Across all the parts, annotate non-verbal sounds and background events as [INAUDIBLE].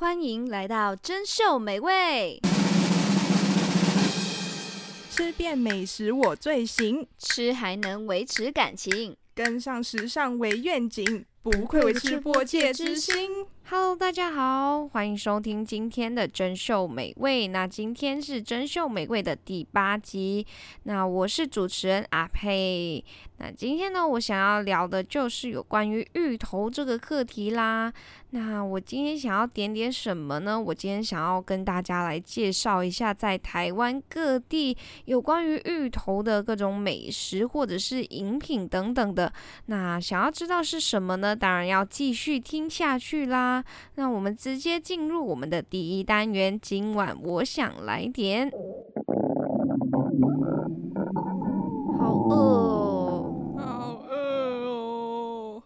欢迎来到珍秀美味，吃遍美食我最行，吃还能维持感情，跟上时尚为愿景，不愧为吃播界之星。Hello，大家好，欢迎收听今天的珍秀美味。那今天是珍秀美味的第八集，那我是主持人阿佩。那今天呢，我想要聊的就是有关于芋头这个课题啦。那我今天想要点点什么呢？我今天想要跟大家来介绍一下，在台湾各地有关于芋头的各种美食或者是饮品等等的。那想要知道是什么呢？当然要继续听下去啦。那我们直接进入我们的第一单元，今晚我想来点。好饿哦！好饿哦。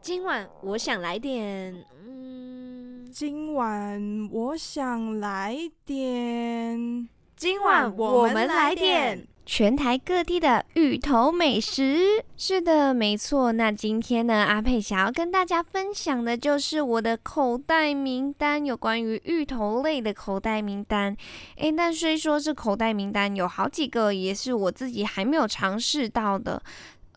今晚我想来点，嗯，今晚我想来点，今晚我们来点全台各地的芋头美食。是的，没错。那今天呢，阿佩想要跟大家分享的就是我的口袋名单，有关于芋头类的口袋名单。诶，但虽说是口袋名单，有好几个也是我自己还没有尝试到的。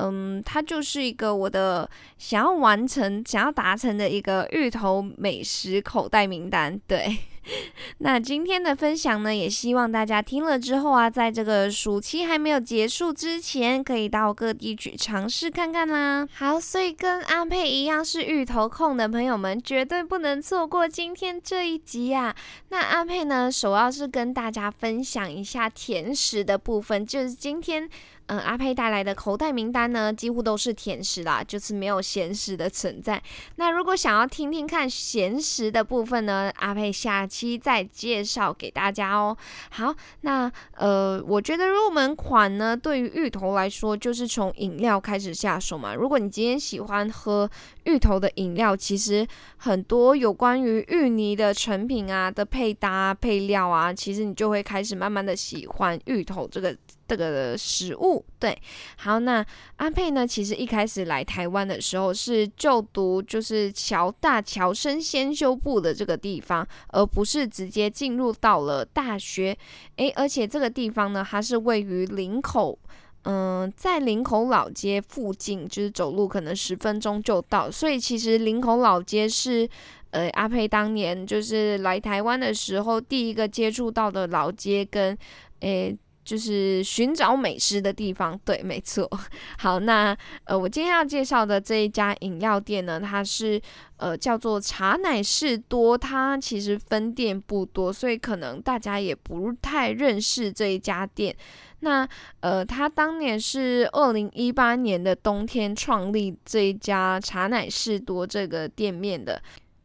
嗯，它就是一个我的想要完成、想要达成的一个芋头美食口袋名单。对，[LAUGHS] 那今天的分享呢，也希望大家听了之后啊，在这个暑期还没有结束之前，可以到各地去尝试看看啦。好，所以跟阿佩一样是芋头控的朋友们，绝对不能错过今天这一集啊。那阿佩呢，首要是跟大家分享一下甜食的部分，就是今天。嗯，阿佩带来的口袋名单呢，几乎都是甜食啦，就是没有咸食的存在。那如果想要听听看咸食的部分呢，阿佩下期再介绍给大家哦。好，那呃，我觉得入门款呢，对于芋头来说，就是从饮料开始下手嘛。如果你今天喜欢喝芋头的饮料，其实很多有关于芋泥的成品啊的配搭配料啊，其实你就会开始慢慢的喜欢芋头这个。这个食物，对，好，那阿佩呢，其实一开始来台湾的时候是就读就是侨大侨生先修部的这个地方，而不是直接进入到了大学，诶，而且这个地方呢，它是位于林口，嗯、在林口老街附近，就是走路可能十分钟就到，所以其实林口老街是，呃，阿佩当年就是来台湾的时候第一个接触到的老街跟，诶。就是寻找美食的地方，对，没错。[LAUGHS] 好，那呃，我今天要介绍的这一家饮料店呢，它是呃叫做茶乃士多，它其实分店不多，所以可能大家也不太认识这一家店。那呃，他当年是二零一八年的冬天创立这一家茶乃士多这个店面的。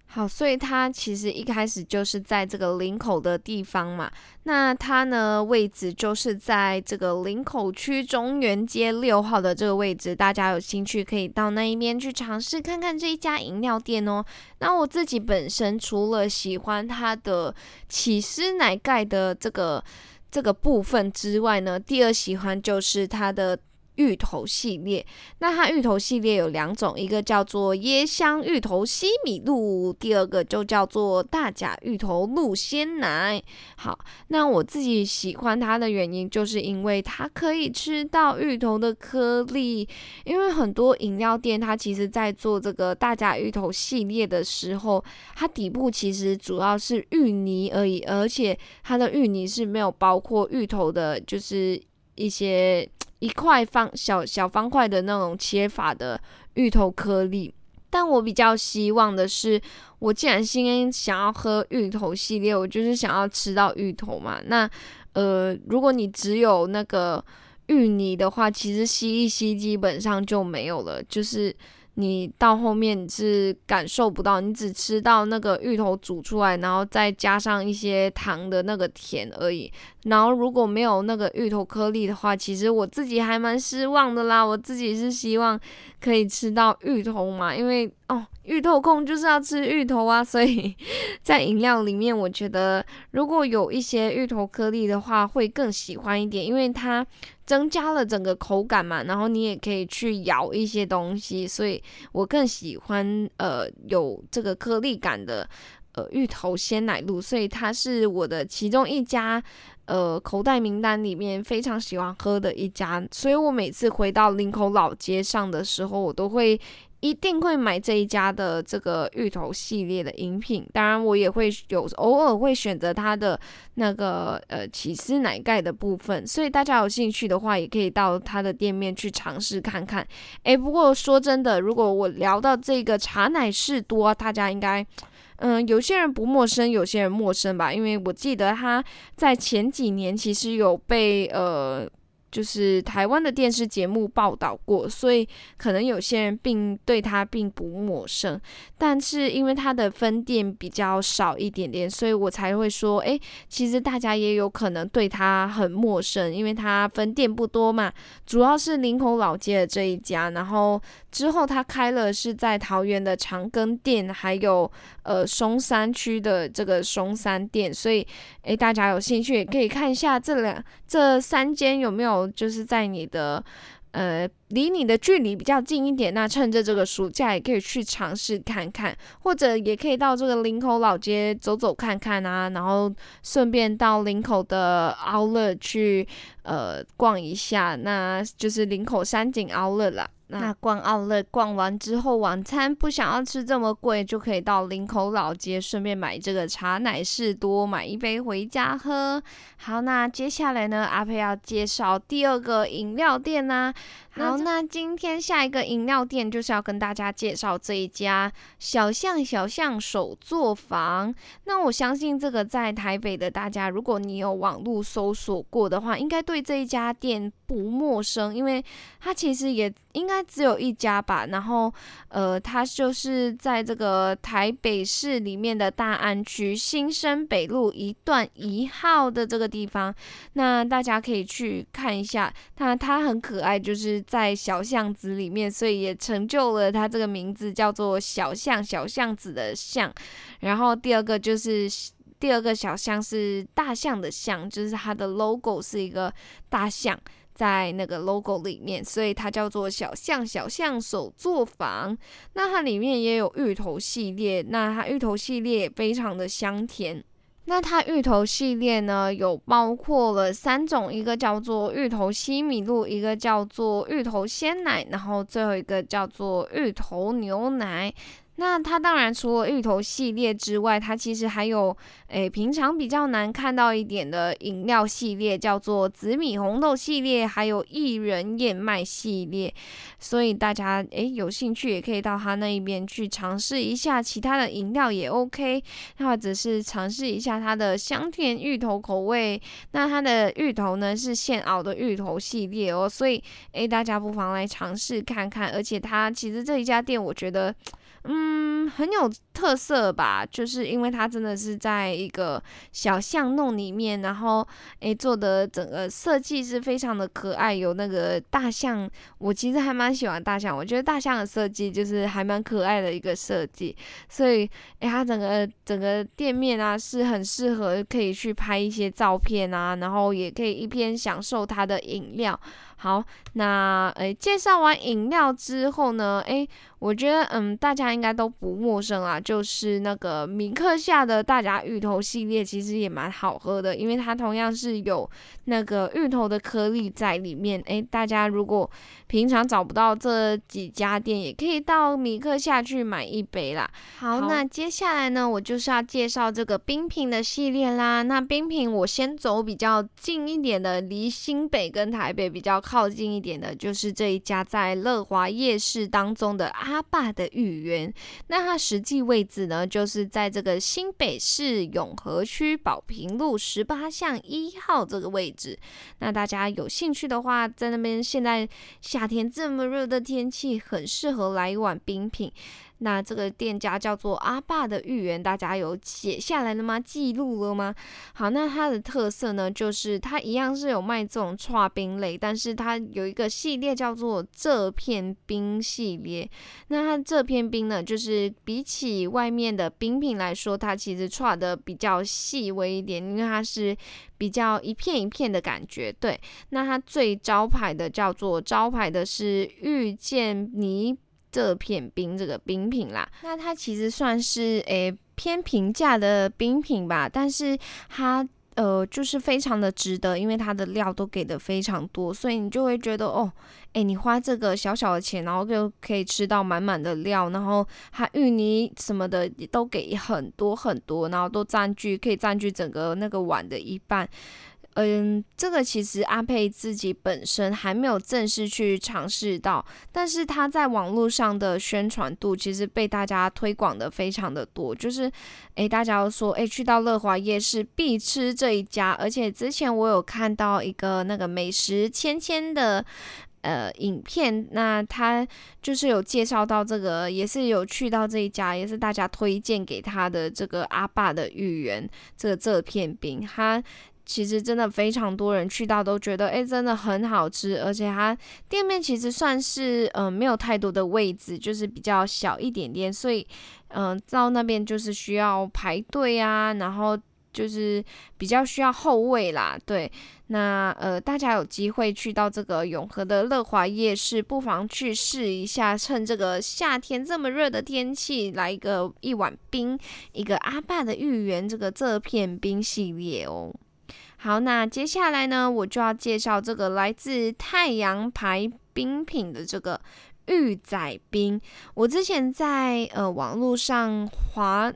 好，所以它其实一开始就是在这个林口的地方嘛。那它呢，位置就是在这个林口区中原街六号的这个位置。大家有兴趣可以到那一边去尝试看看这一家饮料店哦。那我自己本身除了喜欢它的起司奶盖的这个这个部分之外呢，第二喜欢就是它的。芋头系列，那它芋头系列有两种，一个叫做椰香芋头西米露，第二个就叫做大甲芋头露鲜奶。好，那我自己喜欢它的原因，就是因为它可以吃到芋头的颗粒。因为很多饮料店，它其实在做这个大甲芋头系列的时候，它底部其实主要是芋泥而已，而且它的芋泥是没有包括芋头的，就是一些。一块方小小方块的那种切法的芋头颗粒，但我比较希望的是，我既然今天想要喝芋头系列，我就是想要吃到芋头嘛。那呃，如果你只有那个芋泥的话，其实吸一吸基本上就没有了，就是。你到后面你是感受不到，你只吃到那个芋头煮出来，然后再加上一些糖的那个甜而已。然后如果没有那个芋头颗粒的话，其实我自己还蛮失望的啦。我自己是希望可以吃到芋头嘛，因为哦。芋头控就是要吃芋头啊，所以 [LAUGHS] 在饮料里面，我觉得如果有一些芋头颗粒的话，会更喜欢一点，因为它增加了整个口感嘛。然后你也可以去咬一些东西，所以我更喜欢呃有这个颗粒感的呃芋头鲜奶露，所以它是我的其中一家呃口袋名单里面非常喜欢喝的一家，所以我每次回到林口老街上的时候，我都会。一定会买这一家的这个芋头系列的饮品，当然我也会有偶尔会选择它的那个呃起司奶盖的部分，所以大家有兴趣的话，也可以到它的店面去尝试看看。诶，不过说真的，如果我聊到这个茶奶士多，大家应该嗯有些人不陌生，有些人陌生吧，因为我记得他在前几年其实有被呃。就是台湾的电视节目报道过，所以可能有些人并对他并不陌生，但是因为他的分店比较少一点点，所以我才会说，诶，其实大家也有可能对他很陌生，因为他分店不多嘛，主要是林口老街的这一家，然后之后他开了是在桃园的长庚店，还有呃松山区的这个松山店，所以诶，大家有兴趣也可以看一下这两这三间有没有。就是在你的呃离你的距离比较近一点，那趁着这个暑假也可以去尝试看看，或者也可以到这个林口老街走走看看啊，然后顺便到林口的凹乐去呃逛一下，那就是林口山景凹乐啦。那逛奥乐逛完之后，晚餐不想要吃这么贵，就可以到林口老街，顺便买这个茶奶士多，买一杯回家喝。好，那接下来呢，阿佩要介绍第二个饮料店呢、啊。好，那今天下一个饮料店就是要跟大家介绍这一家小巷小巷手作坊。那我相信这个在台北的大家，如果你有网络搜索过的话，应该对这一家店不陌生，因为它其实也应该只有一家吧。然后，呃，它就是在这个台北市里面的大安区新生北路一段一号的这个地方。那大家可以去看一下，它它很可爱，就是。在小巷子里面，所以也成就了它这个名字叫做小巷小巷子的巷。然后第二个就是第二个小象是大象的象，就是它的 logo 是一个大象在那个 logo 里面，所以它叫做小象小象手作坊。那它里面也有芋头系列，那它芋头系列非常的香甜。那它芋头系列呢，有包括了三种，一个叫做芋头西米露，一个叫做芋头鲜奶，然后最后一个叫做芋头牛奶。那它当然除了芋头系列之外，它其实还有诶平常比较难看到一点的饮料系列，叫做紫米红豆系列，还有薏仁燕麦系列。所以大家诶有兴趣也可以到他那一边去尝试一下其他的饮料也 OK，或者是尝试一下它的香甜芋头口味。那它的芋头呢是现熬的芋头系列哦，所以诶大家不妨来尝试看看。而且它其实这一家店我觉得。嗯，很有特色吧，就是因为它真的是在一个小巷弄里面，然后诶做的整个设计是非常的可爱，有那个大象，我其实还蛮喜欢大象，我觉得大象的设计就是还蛮可爱的一个设计，所以诶它整个整个店面啊是很适合可以去拍一些照片啊，然后也可以一边享受它的饮料。好，那诶，介绍完饮料之后呢，诶，我觉得嗯，大家应该都不陌生啊，就是那个米克夏的大甲芋头系列，其实也蛮好喝的，因为它同样是有那个芋头的颗粒在里面。诶，大家如果平常找不到这几家店，也可以到米克夏去买一杯啦。好，好，那接下来呢，我就是要介绍这个冰品的系列啦。那冰品我先走比较近一点的，离新北跟台北比较靠近一点的，就是这一家在乐华夜市当中的阿爸的芋圆。那它实际位置呢，就是在这个新北市永和区宝平路十八巷一号这个位置。那大家有兴趣的话，在那边现在夏天这么热的天气，很适合来一碗冰品。那这个店家叫做阿爸的芋圆，大家有写下来了吗？记录了吗？好，那它的特色呢，就是它一样是有卖这种串冰类，但是它有一个系列叫做这片冰系列。那它这片冰呢，就是比起外面的冰品来说，它其实串的比较细微一点，因为它是比较一片一片的感觉。对，那它最招牌的叫做招牌的是遇见你。这片冰这个冰品啦，那它其实算是诶偏平价的冰品吧，但是它呃就是非常的值得，因为它的料都给的非常多，所以你就会觉得哦，诶，你花这个小小的钱，然后就可以吃到满满的料，然后它芋泥什么的都给很多很多，然后都占据可以占据整个那个碗的一半。嗯，这个其实阿佩自己本身还没有正式去尝试到，但是他在网络上的宣传度其实被大家推广的非常的多，就是，诶，大家都说，诶，去到乐华夜市必吃这一家，而且之前我有看到一个那个美食千千的呃影片，那他就是有介绍到这个，也是有去到这一家，也是大家推荐给他的这个阿爸的芋圆，这这片饼，他。其实真的非常多人去到都觉得，诶，真的很好吃，而且它店面其实算是，嗯、呃，没有太多的位置，就是比较小一点点，所以，嗯、到那边就是需要排队啊，然后就是比较需要后位啦，对，那呃，大家有机会去到这个永和的乐华夜市，不妨去试一下，趁这个夏天这么热的天气，来一个一碗冰，一个阿爸的芋圆，这个这片冰系列哦。好，那接下来呢，我就要介绍这个来自太阳牌冰品的这个玉仔冰。我之前在呃网络上滑。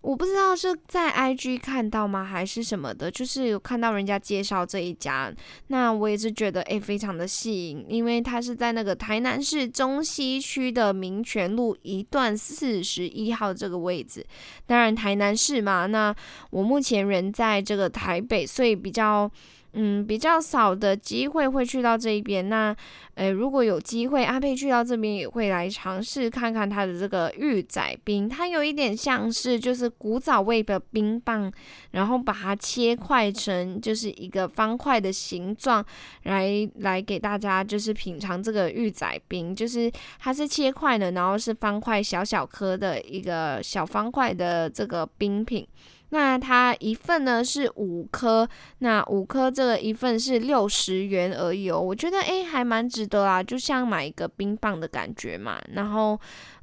我不知道是在 IG 看到吗，还是什么的，就是有看到人家介绍这一家，那我也是觉得诶，非常的吸引，因为它是在那个台南市中西区的民权路一段四十一号这个位置。当然台南市嘛，那我目前人在这个台北，所以比较。嗯，比较少的机会会去到这一边。那，诶，如果有机会，阿佩去到这边也会来尝试看看它的这个芋仔冰。它有一点像是就是古早味的冰棒，然后把它切块成就是一个方块的形状，来来给大家就是品尝这个芋仔冰。就是它是切块的，然后是方块小小颗的一个小方块的这个冰品。那它一份呢是五颗，那五颗这个一份是六十元而已哦，我觉得诶还蛮值得啊，就像买一个冰棒的感觉嘛，然后。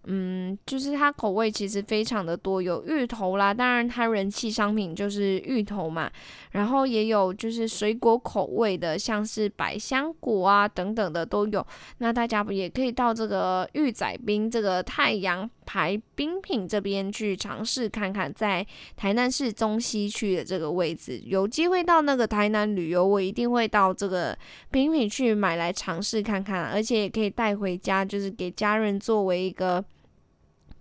嗯，就是它口味其实非常的多，有芋头啦，当然它人气商品就是芋头嘛，然后也有就是水果口味的，像是百香果啊等等的都有。那大家不也可以到这个芋仔冰这个太阳牌冰品这边去尝试看看，在台南市中西区的这个位置，有机会到那个台南旅游，我一定会到这个冰品去买来尝试看看，而且也可以带回家，就是给家人作为一个。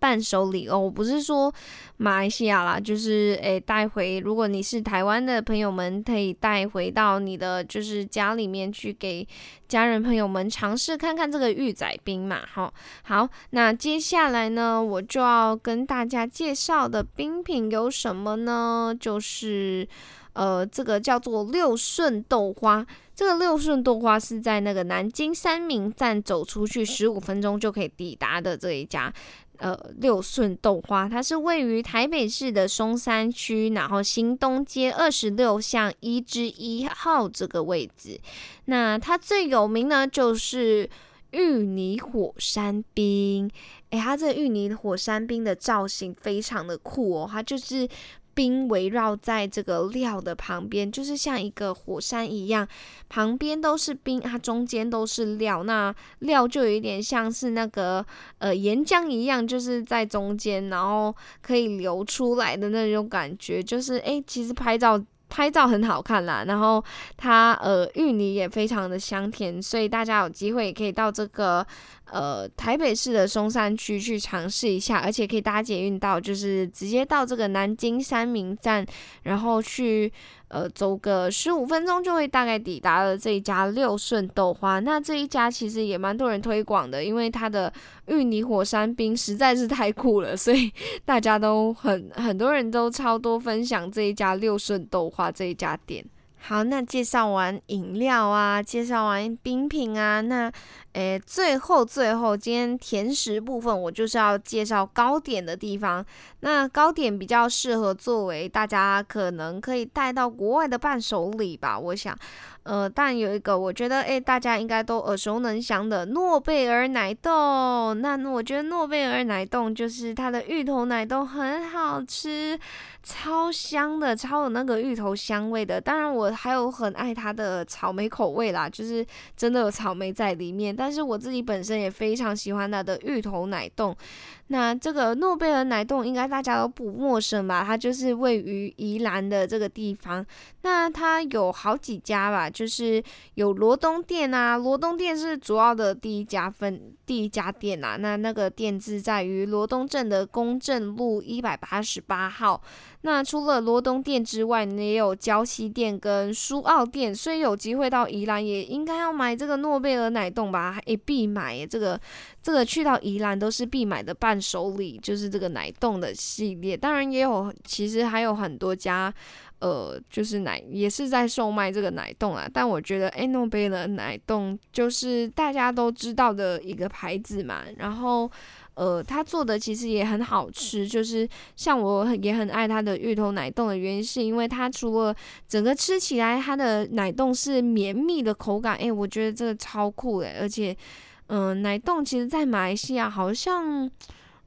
伴手礼哦，我不是说马来西亚啦，就是诶带回。如果你是台湾的朋友们，可以带回到你的就是家里面去，给家人朋友们尝试看看这个玉仔冰嘛。好，好，那接下来呢，我就要跟大家介绍的冰品有什么呢？就是呃，这个叫做六顺豆花。这个六顺豆花是在那个南京三明站走出去十五分钟就可以抵达的这一家。呃，六顺豆花，它是位于台北市的松山区，然后新东街二十六巷一之一号这个位置。那它最有名呢，就是芋泥火山冰。诶，它这芋泥火山冰的造型非常的酷哦，它就是。冰围绕在这个料的旁边，就是像一个火山一样，旁边都是冰，它中间都是料。那料就有一点像是那个呃岩浆一样，就是在中间，然后可以流出来的那种感觉。就是诶，其实拍照拍照很好看啦。然后它呃芋泥也非常的香甜，所以大家有机会也可以到这个。呃，台北市的松山区去尝试一下，而且可以搭捷运到，就是直接到这个南京三民站，然后去呃走个十五分钟就会大概抵达了这一家六顺豆花。那这一家其实也蛮多人推广的，因为它的芋泥火山冰实在是太酷了，所以 [LAUGHS] 大家都很很多人都超多分享这一家六顺豆花这一家店。好，那介绍完饮料啊，介绍完冰品啊，那诶，最后最后，今天甜食部分我就是要介绍糕点的地方。那糕点比较适合作为大家可能可以带到国外的伴手礼吧，我想。呃，但有一个我觉得，诶，大家应该都耳熟能详的诺贝尔奶冻。那我觉得诺贝尔奶冻就是它的芋头奶冻很好吃，超香的，超有那个芋头香味的。当然，我还有很爱它的草莓口味啦，就是真的有草莓在里面。但是我自己本身也非常喜欢它的芋头奶冻。那这个诺贝尔奶冻应该大家都不陌生吧？它就是位于宜兰的这个地方。那它有好几家吧，就是有罗东店啊，罗东店是主要的第一家分第一家店啊。那那个店是在于罗东镇的公正路一百八十八号。那除了罗东店之外，也有礁溪店跟苏澳店。所以有机会到宜兰，也应该要买这个诺贝尔奶冻吧？也，必买这个。这个去到宜兰都是必买的伴手礼，就是这个奶冻的系列。当然也有，其实还有很多家，呃，就是奶也是在售卖这个奶冻啊。但我觉得，哎，诺贝尔奶冻就是大家都知道的一个牌子嘛。然后，呃，他做的其实也很好吃，就是像我很也很爱他的芋头奶冻的原因，是因为它除了整个吃起来它的奶冻是绵密的口感，哎，我觉得这个超酷的，而且。嗯、奶冻其实，在马来西亚好像，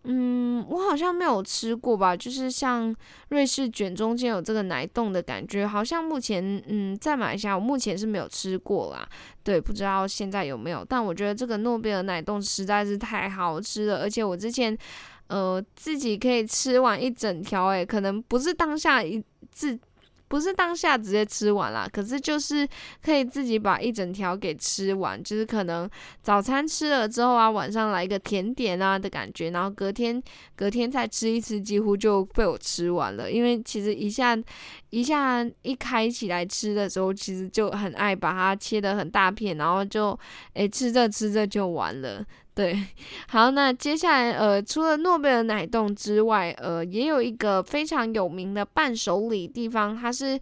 嗯，我好像没有吃过吧。就是像瑞士卷中间有这个奶冻的感觉，好像目前，嗯，在马来西亚我目前是没有吃过啦。对，不知道现在有没有。但我觉得这个诺贝尔奶冻实在是太好吃了，而且我之前，呃，自己可以吃完一整条，诶，可能不是当下一自。不是当下直接吃完啦，可是就是可以自己把一整条给吃完，就是可能早餐吃了之后啊，晚上来一个甜点啊的感觉，然后隔天隔天再吃一次，几乎就被我吃完了。因为其实一下一下一开起来吃的时候，其实就很爱把它切得很大片，然后就诶吃着吃着就完了。对，[LAUGHS] 好，那接下来呃，除了诺贝尔奶冻之外，呃，也有一个非常有名的伴手礼地方，它是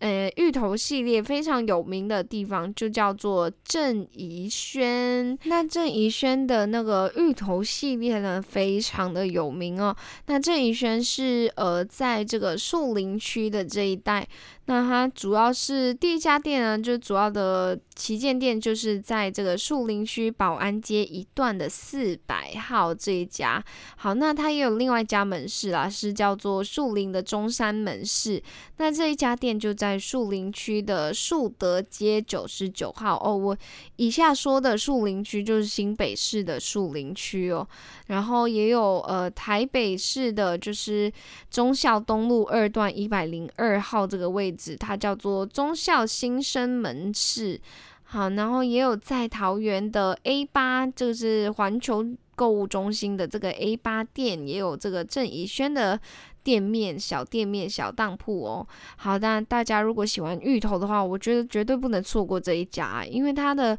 呃芋头系列非常有名的地方，就叫做郑怡轩。那郑怡轩的那个芋头系列呢，非常的有名哦。那郑怡轩是呃，在这个树林区的这一带。那它主要是第一家店呢，就主要的旗舰店就是在这个树林区保安街一段的四百号这一家。好，那它也有另外一家门市啦，是叫做树林的中山门市。那这一家店就在在树林区的树德街九十九号哦。我以下说的树林区就是新北市的树林区哦。然后也有呃台北市的，就是忠孝东路二段一百零二号这个位置，它叫做忠孝新生门市。好，然后也有在桃园的 A 八，就是环球购物中心的这个 A 八店，也有这个郑怡轩的店面，小店面、小当铺哦。好，那大家如果喜欢芋头的话，我觉得绝对不能错过这一家，因为它的。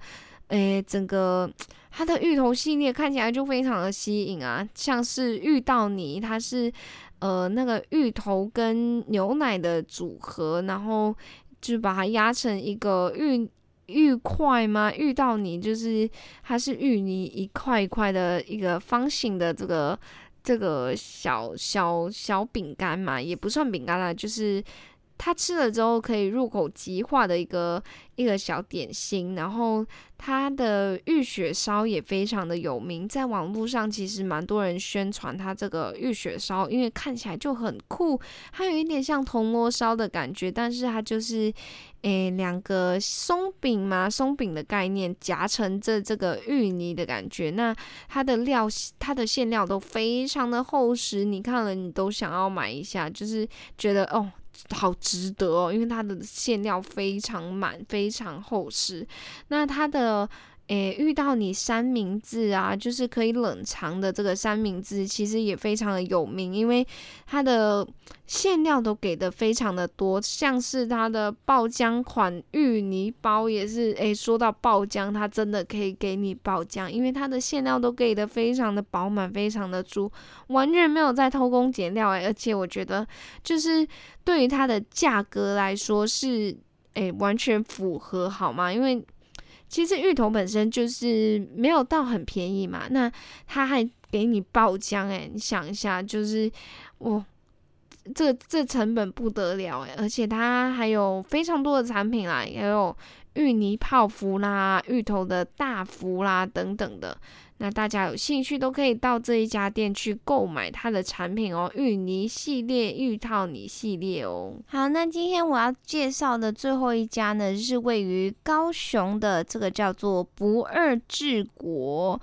诶，整个它的芋头系列看起来就非常的吸引啊，像是芋到你，它是呃那个芋头跟牛奶的组合，然后就把它压成一个芋芋块吗？遇到你就是它是芋泥一块一块的一个方形的这个这个小小小饼干嘛，也不算饼干啦，就是。它吃了之后可以入口即化的一个一个小点心，然后它的芋雪烧也非常的有名，在网络上其实蛮多人宣传它这个芋雪烧，因为看起来就很酷，它有一点像铜锣烧的感觉，但是它就是诶两个松饼嘛，松饼的概念夹成这这个芋泥的感觉，那它的料它的馅料都非常的厚实，你看了你都想要买一下，就是觉得哦。好值得哦，因为它的馅料非常满，非常厚实。那它的。诶，遇到你三明治啊，就是可以冷藏的这个三明治，其实也非常的有名，因为它的馅料都给的非常的多，像是它的爆浆款芋泥包也是。诶，说到爆浆，它真的可以给你爆浆，因为它的馅料都给的非常的饱满，非常的足，完全没有在偷工减料诶，而且我觉得，就是对于它的价格来说是，诶，完全符合好吗？因为。其实芋头本身就是没有到很便宜嘛，那他还给你爆浆诶，你想一下，就是我。这这成本不得了诶，而且它还有非常多的产品啦，也有芋泥泡芙啦、芋头的大福啦等等的。那大家有兴趣都可以到这一家店去购买它的产品哦，芋泥系列、芋套泥系列哦。好，那今天我要介绍的最后一家呢，是位于高雄的这个叫做不二治国。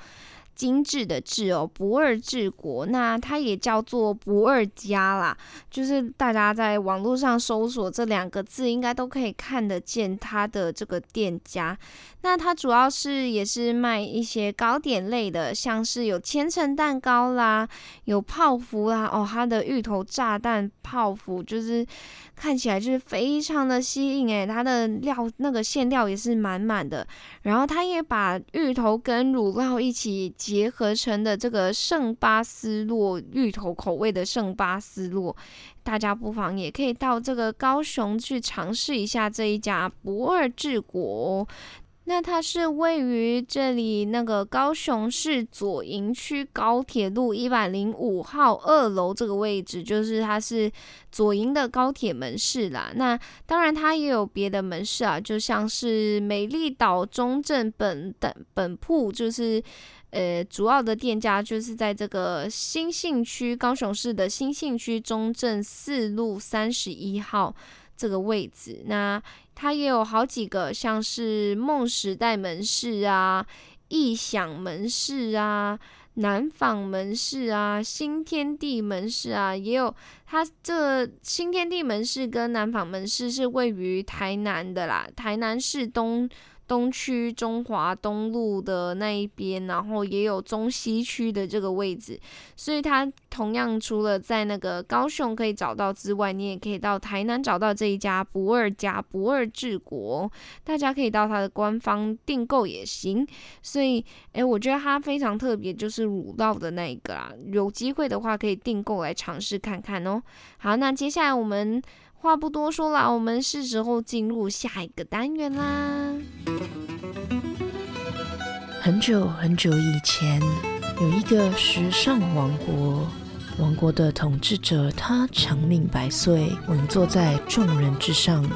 精致的致哦，不二治国，那它也叫做不二家啦。就是大家在网络上搜索这两个字，应该都可以看得见它的这个店家。那它主要是也是卖一些糕点类的，像是有千层蛋糕啦，有泡芙啦。哦，它的芋头炸弹泡芙就是看起来就是非常的吸引诶，它的料那个馅料也是满满的。然后它也把芋头跟乳酪一起结合成的这个圣巴斯洛芋头口味的圣巴斯洛，大家不妨也可以到这个高雄去尝试一下这一家不二治国。那它是位于这里那个高雄市左营区高铁路一百零五号二楼这个位置，就是它是左营的高铁门市啦。那当然它也有别的门市啊，就像是美丽岛中正本的本铺，就是呃主要的店家就是在这个新兴区高雄市的新兴区中正四路三十一号这个位置。那它也有好几个，像是梦时代门市啊、异想门市啊、南坊门市啊、新天地门市啊，也有。它这新天地门市跟南坊门市是位于台南的啦，台南市东。东区中华东路的那一边，然后也有中西区的这个位置，所以它同样除了在那个高雄可以找到之外，你也可以到台南找到这一家不二家不二治国，大家可以到它的官方订购也行。所以，诶，我觉得它非常特别，就是乳酪的那一个啦，有机会的话可以订购来尝试看看哦。好，那接下来我们。话不多说了，我们是时候进入下一个单元啦。很久很久以前，有一个时尚王国，王国的统治者他长命百岁，稳坐在众人之上。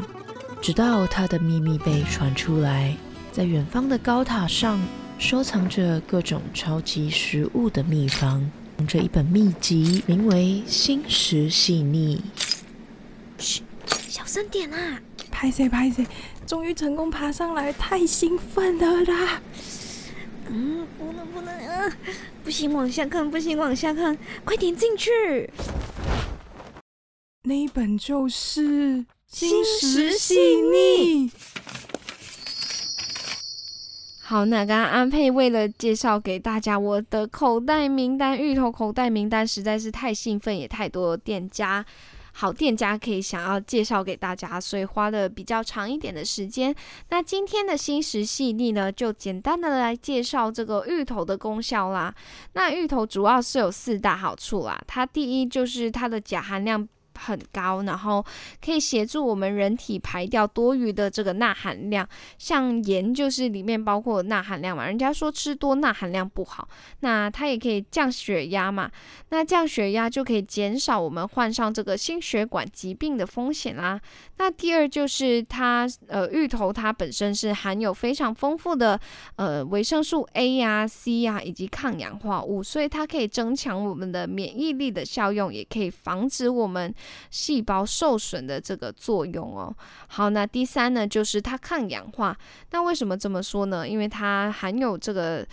直到他的秘密被传出来，在远方的高塔上收藏着各种超级食物的秘方，这一本秘籍，名为《心食细腻》。嘘，小声点啊！拍谁拍谁，终于成功爬上来，太兴奋了啦！嗯，不能不能，嗯，不行，往下看，不行，往下看，快点进去。那一本就是《心石细腻》。好，那刚刚安佩为了介绍给大家我的口袋名单，芋头口袋名单实在是太兴奋，也太多店家。好店家可以想要介绍给大家，所以花了比较长一点的时间。那今天的心食细腻呢，就简单的来介绍这个芋头的功效啦。那芋头主要是有四大好处啦，它第一就是它的钾含量。很高，然后可以协助我们人体排掉多余的这个钠含量，像盐就是里面包括钠含量嘛。人家说吃多钠含量不好，那它也可以降血压嘛。那降血压就可以减少我们患上这个心血管疾病的风险啦。那第二就是它，呃，芋头它本身是含有非常丰富的呃维生素 A 呀、啊、C 呀、啊、以及抗氧化物，所以它可以增强我们的免疫力的效用，也可以防止我们。细胞受损的这个作用哦，好，那第三呢，就是它抗氧化。那为什么这么说呢？因为它含有这个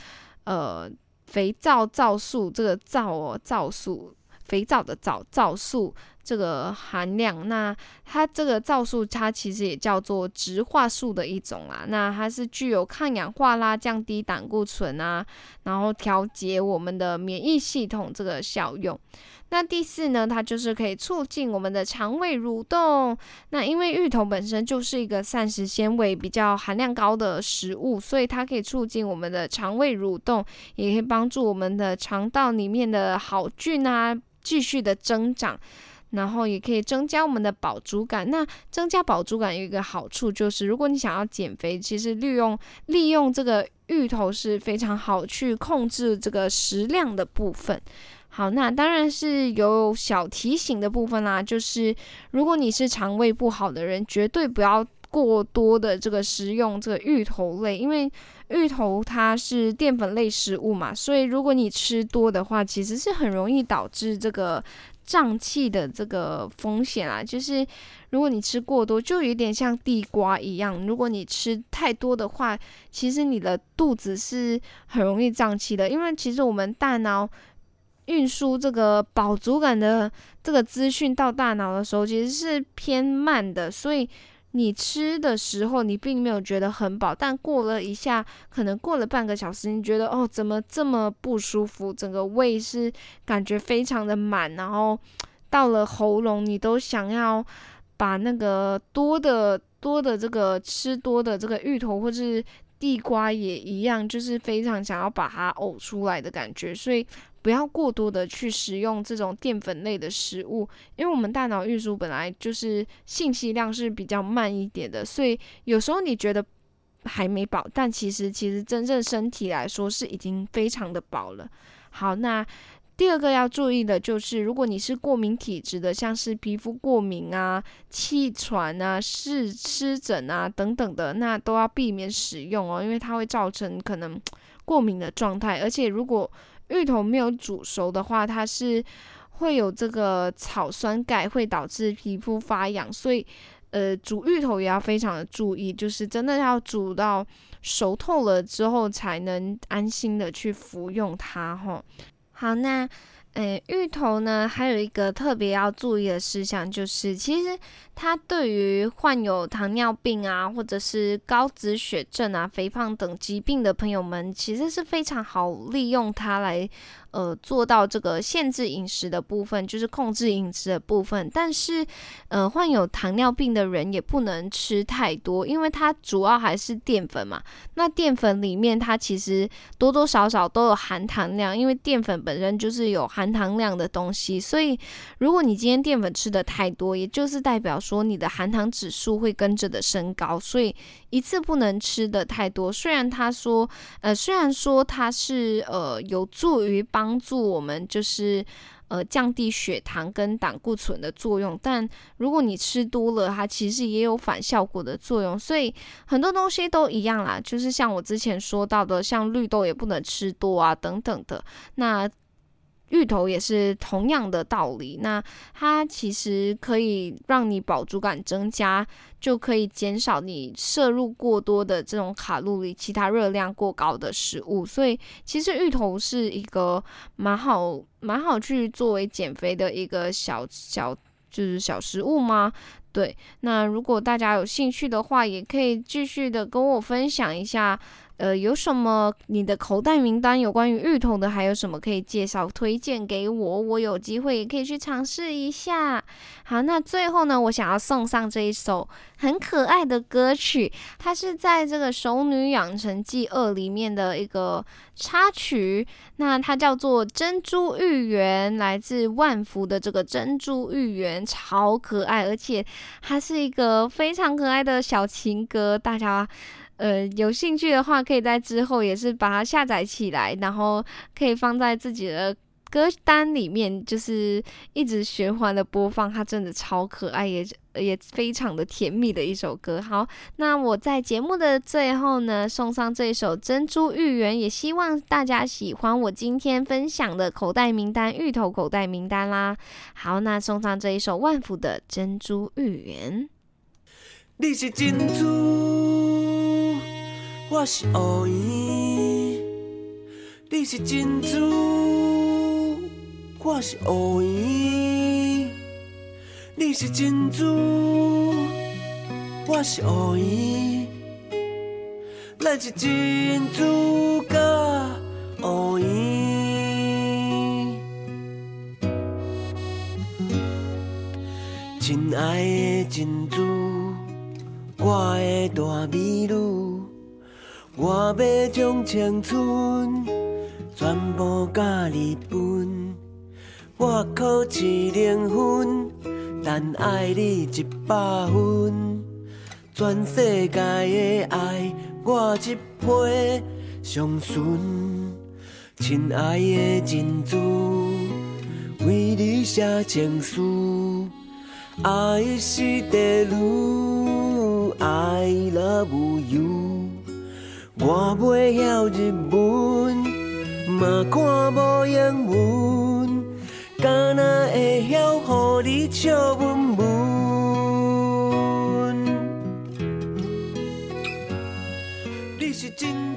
呃肥皂皂素，这个皂哦皂素，肥皂的皂皂素。这个含量，那它这个皂素，它其实也叫做植化素的一种啊。那它是具有抗氧化啦、降低胆固醇啊，然后调节我们的免疫系统这个效用。那第四呢，它就是可以促进我们的肠胃蠕动。那因为芋头本身就是一个膳食纤维比较含量高的食物，所以它可以促进我们的肠胃蠕动，也可以帮助我们的肠道里面的好菌啊继续的增长。然后也可以增加我们的饱足感。那增加饱足感有一个好处就是，如果你想要减肥，其实利用利用这个芋头是非常好去控制这个食量的部分。好，那当然是有小提醒的部分啦，就是如果你是肠胃不好的人，绝对不要过多的这个食用这个芋头类，因为芋头它是淀粉类食物嘛，所以如果你吃多的话，其实是很容易导致这个胀气的这个风险啊。就是如果你吃过多，就有点像地瓜一样，如果你吃太多的话，其实你的肚子是很容易胀气的，因为其实我们大脑。运输这个饱足感的这个资讯到大脑的时候，其实是偏慢的，所以你吃的时候你并没有觉得很饱，但过了一下，可能过了半个小时，你觉得哦，怎么这么不舒服？整个胃是感觉非常的满，然后到了喉咙，你都想要把那个多的多的这个吃多的这个芋头或是地瓜也一样，就是非常想要把它呕出来的感觉，所以。不要过多的去食用这种淀粉类的食物，因为我们大脑运输本来就是信息量是比较慢一点的，所以有时候你觉得还没饱，但其实其实真正身体来说是已经非常的饱了。好，那第二个要注意的就是，如果你是过敏体质的，像是皮肤过敏啊、气喘啊、湿湿疹啊等等的，那都要避免使用哦，因为它会造成可能过敏的状态，而且如果芋头没有煮熟的话，它是会有这个草酸钙，会导致皮肤发痒，所以呃，煮芋头也要非常的注意，就是真的要煮到熟透了之后，才能安心的去服用它。吼，好，那。诶，芋头呢，还有一个特别要注意的事项，就是其实它对于患有糖尿病啊，或者是高脂血症啊、肥胖等疾病的朋友们，其实是非常好利用它来。呃，做到这个限制饮食的部分，就是控制饮食的部分。但是，呃，患有糖尿病的人也不能吃太多，因为它主要还是淀粉嘛。那淀粉里面，它其实多多少少都有含糖量，因为淀粉本身就是有含含糖量的东西。所以，如果你今天淀粉吃的太多，也就是代表说你的含糖指数会跟着的升高。所以，一次不能吃的太多。虽然他说，呃，虽然说它是呃有助于帮助我们就是呃降低血糖跟胆固醇的作用，但如果你吃多了，它其实也有反效果的作用。所以很多东西都一样啦，就是像我之前说到的，像绿豆也不能吃多啊等等的。那芋头也是同样的道理，那它其实可以让你饱足感增加，就可以减少你摄入过多的这种卡路里、其他热量过高的食物。所以其实芋头是一个蛮好、蛮好去作为减肥的一个小小就是小食物吗？对，那如果大家有兴趣的话，也可以继续的跟我分享一下。呃，有什么你的口袋名单有关于芋头的，还有什么可以介绍推荐给我？我有机会也可以去尝试一下。好，那最后呢，我想要送上这一首很可爱的歌曲，它是在这个《熟女养成记二》里面的一个插曲，那它叫做《珍珠芋圆》，来自万福的这个珍珠芋圆，超可爱，而且它是一个非常可爱的小情歌，大家。呃，有兴趣的话，可以在之后也是把它下载起来，然后可以放在自己的歌单里面，就是一直循环的播放。它真的超可爱，也也非常的甜蜜的一首歌。好，那我在节目的最后呢，送上这一首《珍珠芋圆》，也希望大家喜欢我今天分享的口袋名单，芋头口袋名单啦。好，那送上这一首万福的《珍珠芋圆》。你是珍珠，我是乌蝇。你是珍珠，我是乌蝇。你是珍珠，我是乌蝇。咱是珍珠甲乌蝇。亲爱的珍珠。我的大美女，我要将青春全部甲你分，我考一零分，但爱你一百分。全世界的爱，我一批上顺。亲爱的珍珠，为你写情书。爱是地路，I love you。我袂晓日文，嘛看无英文，敢若会晓乎你笑文文。你是真，